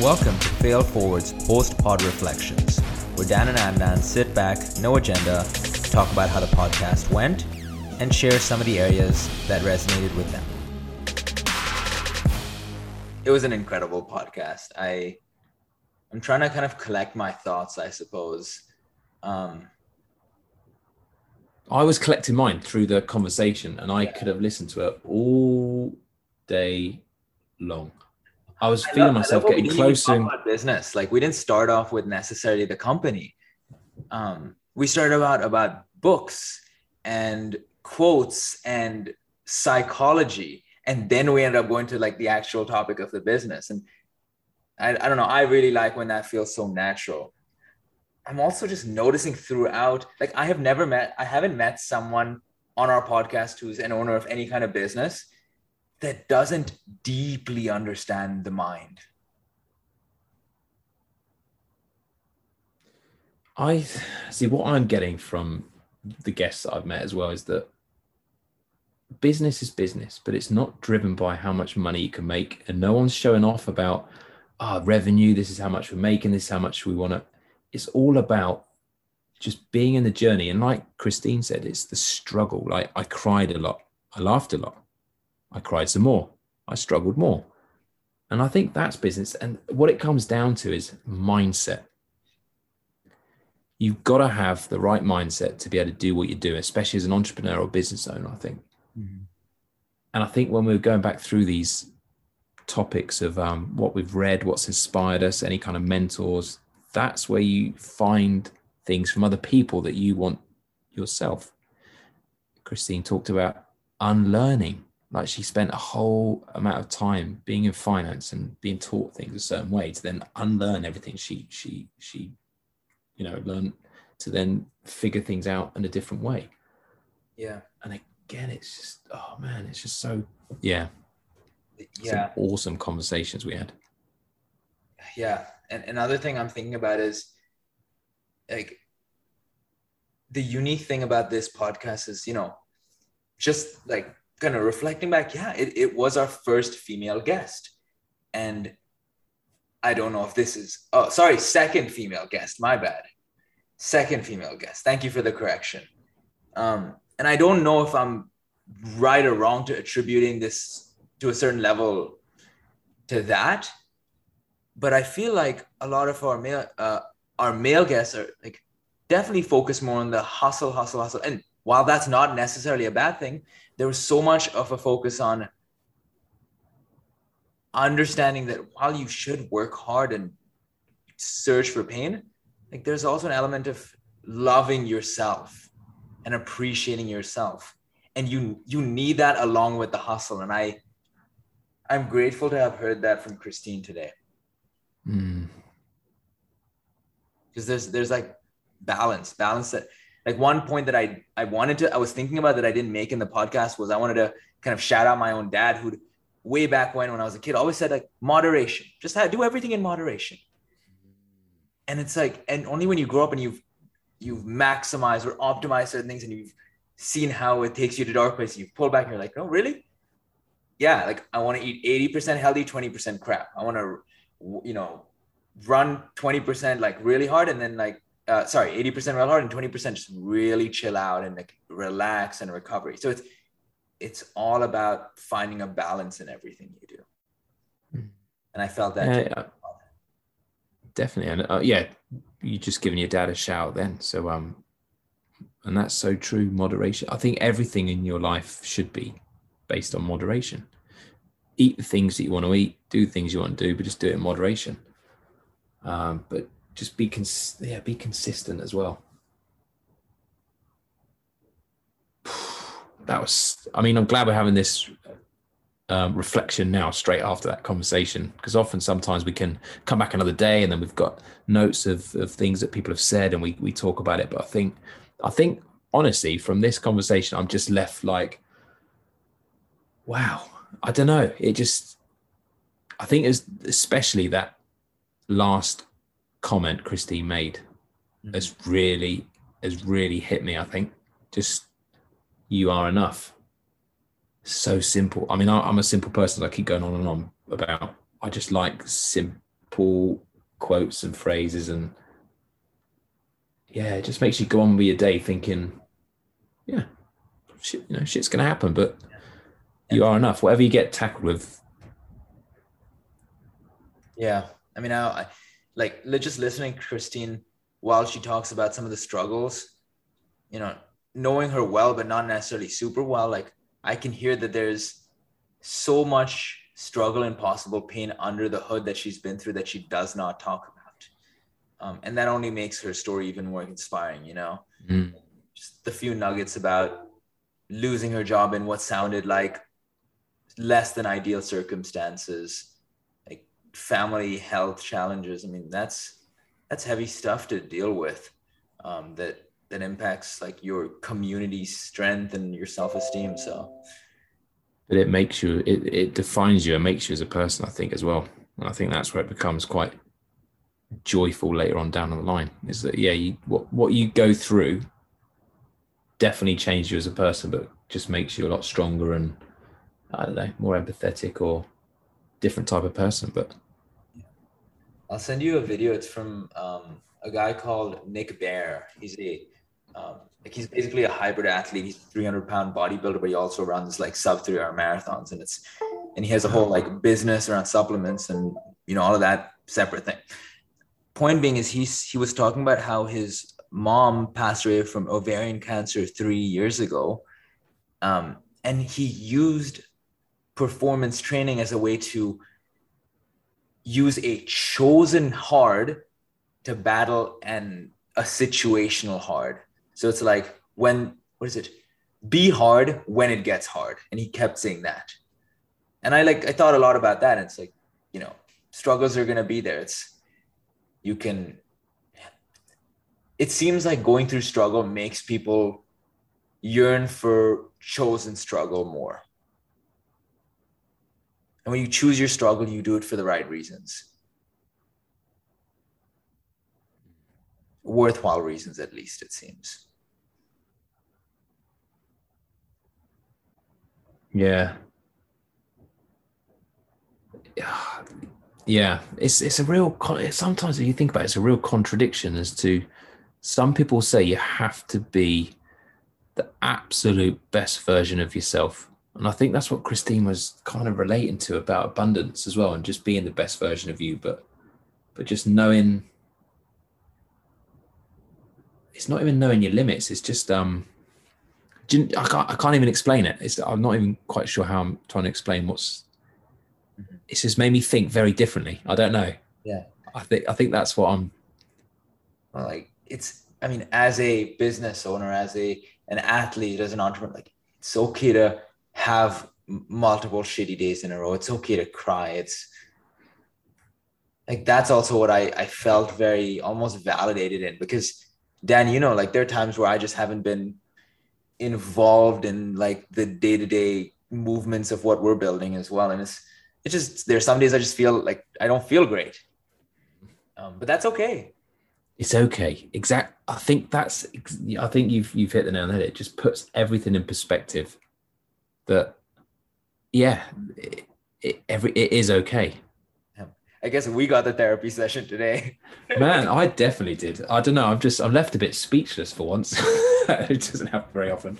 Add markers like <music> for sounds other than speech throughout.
Welcome to Fail Forward's post pod reflections, where Dan and Adnan sit back, no agenda, talk about how the podcast went, and share some of the areas that resonated with them. It was an incredible podcast. I I'm trying to kind of collect my thoughts, I suppose. Um, I was collecting mine through the conversation, and I yeah. could have listened to it all day long. I was feeling I myself getting closer. In... business, like we didn't start off with necessarily the company. Um, we started about about books and quotes and psychology, and then we ended up going to like the actual topic of the business. And I, I don't know. I really like when that feels so natural. I'm also just noticing throughout, like I have never met, I haven't met someone on our podcast who's an owner of any kind of business that doesn't deeply understand the mind. I see what I'm getting from the guests that I've met as well is that business is business, but it's not driven by how much money you can make. And no one's showing off about ah, revenue, this is how much we're making, this is how much we want to. It's all about just being in the journey. And like Kristine said, it's the struggle. Like I cried a lot, I laughed a lot, I cried some more. I struggled more. And I think that's business. And what it comes down to is mindset. You've got to have the right mindset to be able to do what you do, especially as an entrepreneur or business owner, I think. Mm-hmm. And I think when we're going back through these topics of um, what we've read, what's inspired us, any kind of mentors, that's where you find things from other people that you want yourself. Kristine talked about unlearning like she spent a whole amount of time being in finance and being taught things a certain way to then unlearn everything she she she you know learn to then figure things out in a different way. Yeah. And again it's just oh man it's just so yeah. Yeah. Some awesome conversations we had. Yeah. And another thing i'm thinking about is like the unique thing about this podcast is you know just like kind of reflecting back, yeah, it, it was our first female guest. And I don't know if this is, oh, sorry, second female guest, my bad. Second female guest. Thank you for the correction. Um, and I don't know if I'm right or wrong to attributing this to a certain level to that. But I feel like a lot of our male, uh, our male guests are like definitely focus more on the hustle, hustle, hustle. And while that's not necessarily a bad thing, there was so much of a focus on understanding that while you should work hard and search for pain, like there's also an element of loving yourself and appreciating yourself. And you you need that along with the hustle. And I I'm grateful to have heard that from Kristine today. Because mm. there's there's like balance, balance that like one point that I I wanted to I was thinking about that I didn't make in the podcast was I wanted to kind of shout out my own dad who way back when when I was a kid always said like moderation. Just have, do everything in moderation. And it's like and only when you grow up and you've you've maximized or optimized certain things and you've seen how it takes you to dark places you pull back and you're like no really? Yeah like I want to eat 80% healthy 20% crap. I want to you know run 20% like really hard and then like uh, sorry, 80% real hard and 20% just really chill out and like relax and recovery. So it's it's all about finding a balance in everything you do. Hmm. And I felt that. Yeah. Definitely. And uh, yeah, you just giving your dad a shout then. So um and that's so true moderation. I think everything in your life should be based on moderation. Eat the things that you want to eat, do things you want to do, but just do it in moderation. Um, but just be cons- yeah be consistent as well. <sighs> That was i mean i'm glad we're having this um, reflection now straight after that conversation because often sometimes we can come back another day and then we've got notes of, of things that people have said and we, we talk about it. But i think i think honestly from this conversation i'm just left like wow i don't know. It just i think it's especially that last comment Kristine made mm-hmm. has really has really hit me. I think just you are enough. So simple. I mean, I, am a simple person. I keep going on and on about. I just like simple simple quotes and phrases and yeah, it just makes you go on with your day thinking, yeah, shit, you know, shit's gonna happen, but you are enough. Whatever you get tackled with. Yeah, I mean, I, I like just listening to Kristine while she talks about some of the struggles. You know, knowing her well, but not necessarily super well. Like I can hear that there's so much struggle and possible pain under the hood that she's been through that she does not talk about um, and that only makes her story even more inspiring you know mm. just the few nuggets about losing her job in what sounded like less than ideal circumstances family health challenges i mean that's that's heavy stuff to deal with um, that that impacts like your community strength and your self-esteem so. But it makes you it, it defines you and makes you as a person i think as well. And i think that's where it becomes quite joyful later on down the line is that yeah you what what you go through definitely changes you as a person but just makes you a lot stronger and i don't know more empathetic or different type of person. But i'll send you a video. It's from um, a guy called nick Bare. he's a um, like he's basically a hybrid athlete. He's a 300 pound bodybuilder but he also runs like sub three hour marathons and it's and he has a whole like business around supplements and you know all of that separate thing. Point being is he's he was talking about how his mom passed away from ovarian cancer three years ago um, and he used performance training as a way to use a chosen hard to battle and a situational hard. So it's like when what is it? Be hard when it gets hard. And he kept saying that. And i like i thought a lot about that. And it's like you know struggles are to be there. It's you can it seems like going through struggle makes people yearn for chosen struggle more and when you choose your struggle you do it for the right reasons worthwhile reasons at least it seems yeah yeah, it's it's a real. Sometimes if you think about it, it's a real contradiction as to some people say you have to be the absolute best version of yourself, and I think that's what Kristine was kind of relating to about abundance as well, and just being the best version of you, but but just knowing it's not even knowing your limits. It's just um, I can't I can't even explain it. It's I'm not even quite sure how I'm trying to explain what's it's just made me think very differently. I don't know. Yeah. I think I think that's what I'm like it's I mean, as a business owner, as a an athlete, as an entrepreneur, like it's okay to have multiple shitty days in a row. It's okay to cry. It's like that's also what I, I felt very almost validated in because Dan, you know, like there are times where I just haven't been involved in like the day-to-day movements of what we're building as well. And it's it's just there's some days I just feel like I don't feel great. Um, but that's okay. It's okay. Exact. I think that's. I think you've you've hit the nail on the head. It just puts everything in perspective. That, yeah, it, it every it is okay. I guess we got the therapy session today. <laughs> Man, I definitely did. I don't know. I'm just I'm left a bit speechless for once. <laughs> it doesn't happen very often.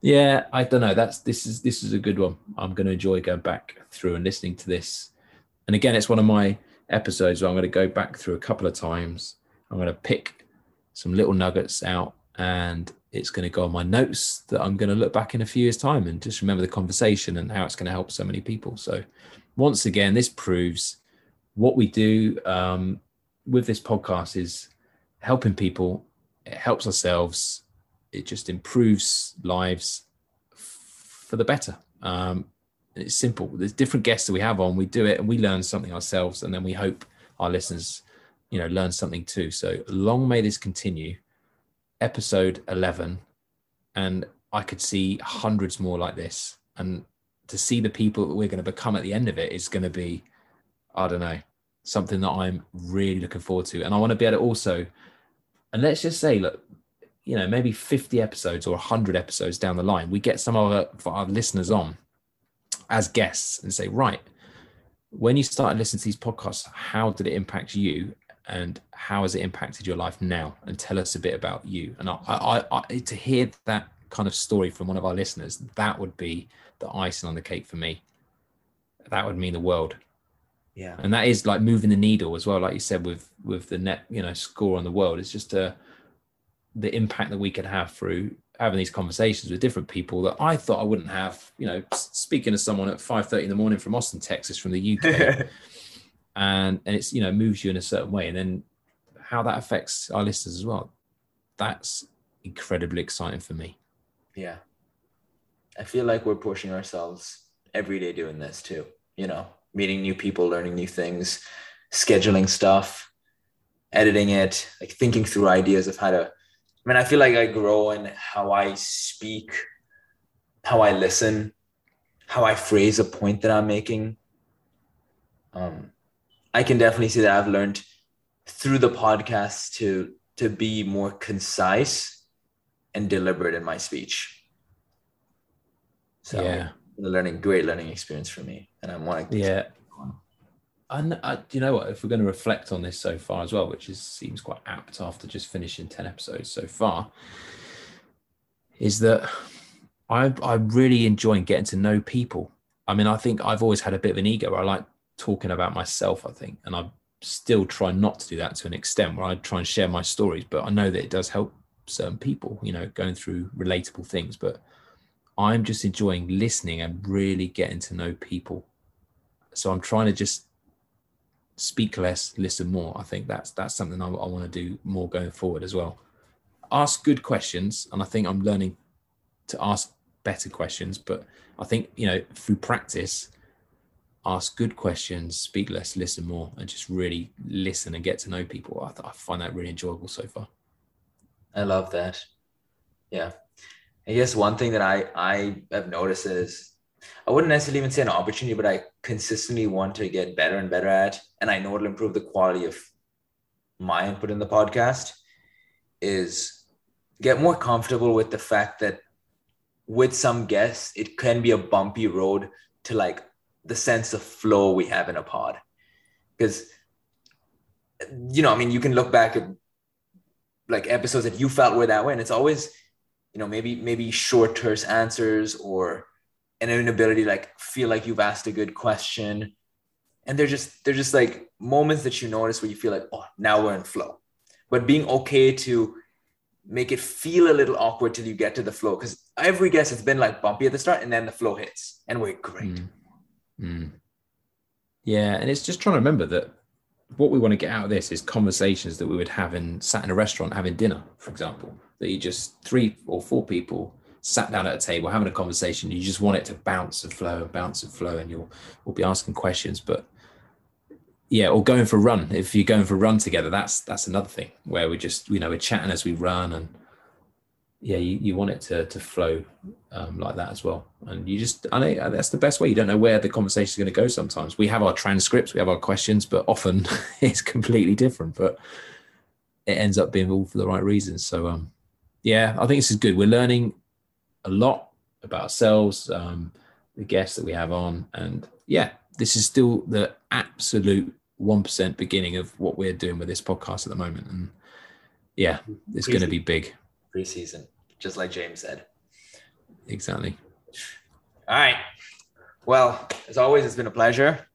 Yeah, I don't know. That's this is this is a good one. I'm going to enjoy going back through and listening to this. And again, it's one of my episodes where I'm going to go back through a couple of times. I'm going to pick some little nuggets out and it's going to go on my notes that I'm going to look back in a few years' time and just remember the conversation and how it's going to help so many people. So, once again, this proves what we do um, with this podcast is helping people. It helps ourselves it just improves lives for the better. Um, it's simple. There's different guests that we have on. We do it and we learn something ourselves, and then we hope our listeners, you know, learn something too. So long may this continue. Episode eleven, and I could see hundreds more like this. And to see the people that we're going to become at the end of it is going to be, I don't know, something that I'm really looking forward to. And I want to be able to also, and let's just say, look, you know, maybe 50 episodes or 100 episodes down the line, we get some of our, our listeners on as guests and say, right, when you started listening to these podcasts, how did it impact you? And how has it impacted your life now? And tell us a bit about you. And I, I, I, to hear that kind of story from one of our listeners, that would be the icing on the cake for me. That would mean the world. Yeah. And that is like moving the needle as well, like you said, with with the net, you know, score on the world. It's just a the impact that we can have through having these conversations with different people that I thought I wouldn't have. You know, speaking to someone at five thirty in the morning from Austin, Texas, from the UK, <laughs> and and it's you know moves you in a certain way, and then how that affects our listeners as well. That's incredibly exciting for me. Yeah, I feel like we're pushing ourselves every day doing this too. You know, meeting new people, learning new things, scheduling stuff, editing it, like thinking through ideas of how to I mean, I feel like I grow in how I speak, how I listen, how I phrase a point that I'm making. Um, I can definitely see that I've learned through the podcast to to be more concise and deliberate in my speech. So yeah, the learning, great learning experience for me, and I'm wanting. Yeah, and uh, you know what? If we're going to reflect on this so far as well, which is seems quite apt after just finishing ten episodes so far, is that I I'm really enjoying getting to know people. I mean, I think I've always had a bit of an ego. I like talking about myself. I think, and I still try not to do that to an extent where I try and share my stories. But I know that it does help certain people. You know, going through relatable things. But I'm just enjoying listening and really getting to know people. So I'm trying to just speak less, listen more. I think that's that's something I, I want to do more going forward as well. Ask good questions, and I think I'm learning to ask better questions. But I think you know through practice, ask good questions, speak less, listen more, and just really listen and get to know people. I, I find that really enjoyable so far. I love that. Yeah, I guess one thing that I I have noticed is I wouldn't necessarily even say an opportunity, but I consistently want to get better and better at, and I know it'll improve the quality of my input in the podcast, is get more comfortable with the fact that with some guests, it can be a bumpy road to like the sense of flow we have in a pod. Because, you know, I mean, you can look back at like episodes that you felt were that way, and it's always, you know, maybe, maybe short, terse answers or an inability to like feel like you've asked a good question and they're just they're just like moments that you notice where you feel like oh now we're in flow but being okay to make it feel a little awkward till you get to the flow because every guess it's been like bumpy at the start and then the flow hits and we're great mm. Mm. yeah and it's just trying to remember that what we want to get out of this is conversations that we would have in sat in a restaurant having dinner for example. That you just three or four people sat down at a table having a conversation you just want it to bounce and flow and bounce and flow and you'll we'll be asking questions. But yeah or going for a run. If you're going for a run together that's that's another thing where we just you know we're chatting as we run and yeah you, you want it to to flow um, like that as well. And you just i know that's the best way. You don't know where the conversation is going to go sometimes. We have our transcripts we have our questions but often <laughs> it's completely different but it ends up being all for the right reasons. So um yeah i think this is good. We're learning a lot about ourselves, um, the guests that we have on, and yeah, this is still the absolute one percent beginning of what we're doing with this podcast at the moment, and yeah, it's going to be big. Pre-season, just like James said. Exactly. All right. Well, as always, it's been a pleasure.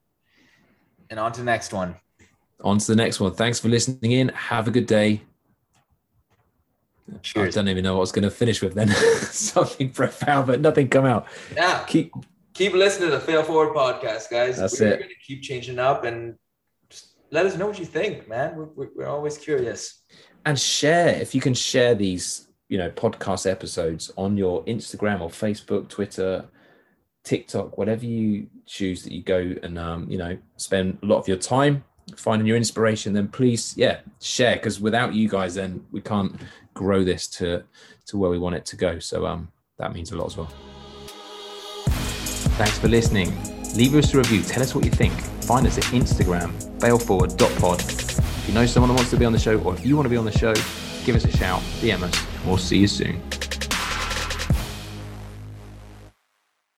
And on to the next one. On to the next one. Thanks for listening in. Have a good day. Cheers. I don't even know what I was going to finish with then. <laughs> Something profound, but nothing come out. Yeah. Keep keep listening to the Fail Forward podcast, guys. That's we're it. going to keep changing up and just let us know what you think, man. We're, we're, we're always curious. And share if you can share these, you know, podcast episodes on your Instagram or Facebook, Twitter, TikTok, whatever you choose that you go and um, you know spend a lot of your time finding your inspiration. Then please, yeah, share because without you guys, then we can't grow this to to where we want it to go. So um, that means a lot as well. Thanks for listening. Leave us a review. Tell us what you think. Find us at Instagram, failforward.pod. If you know someone who wants to be on the show, or if you want to be on the show, give us a shout, DM us. We'll see you soon.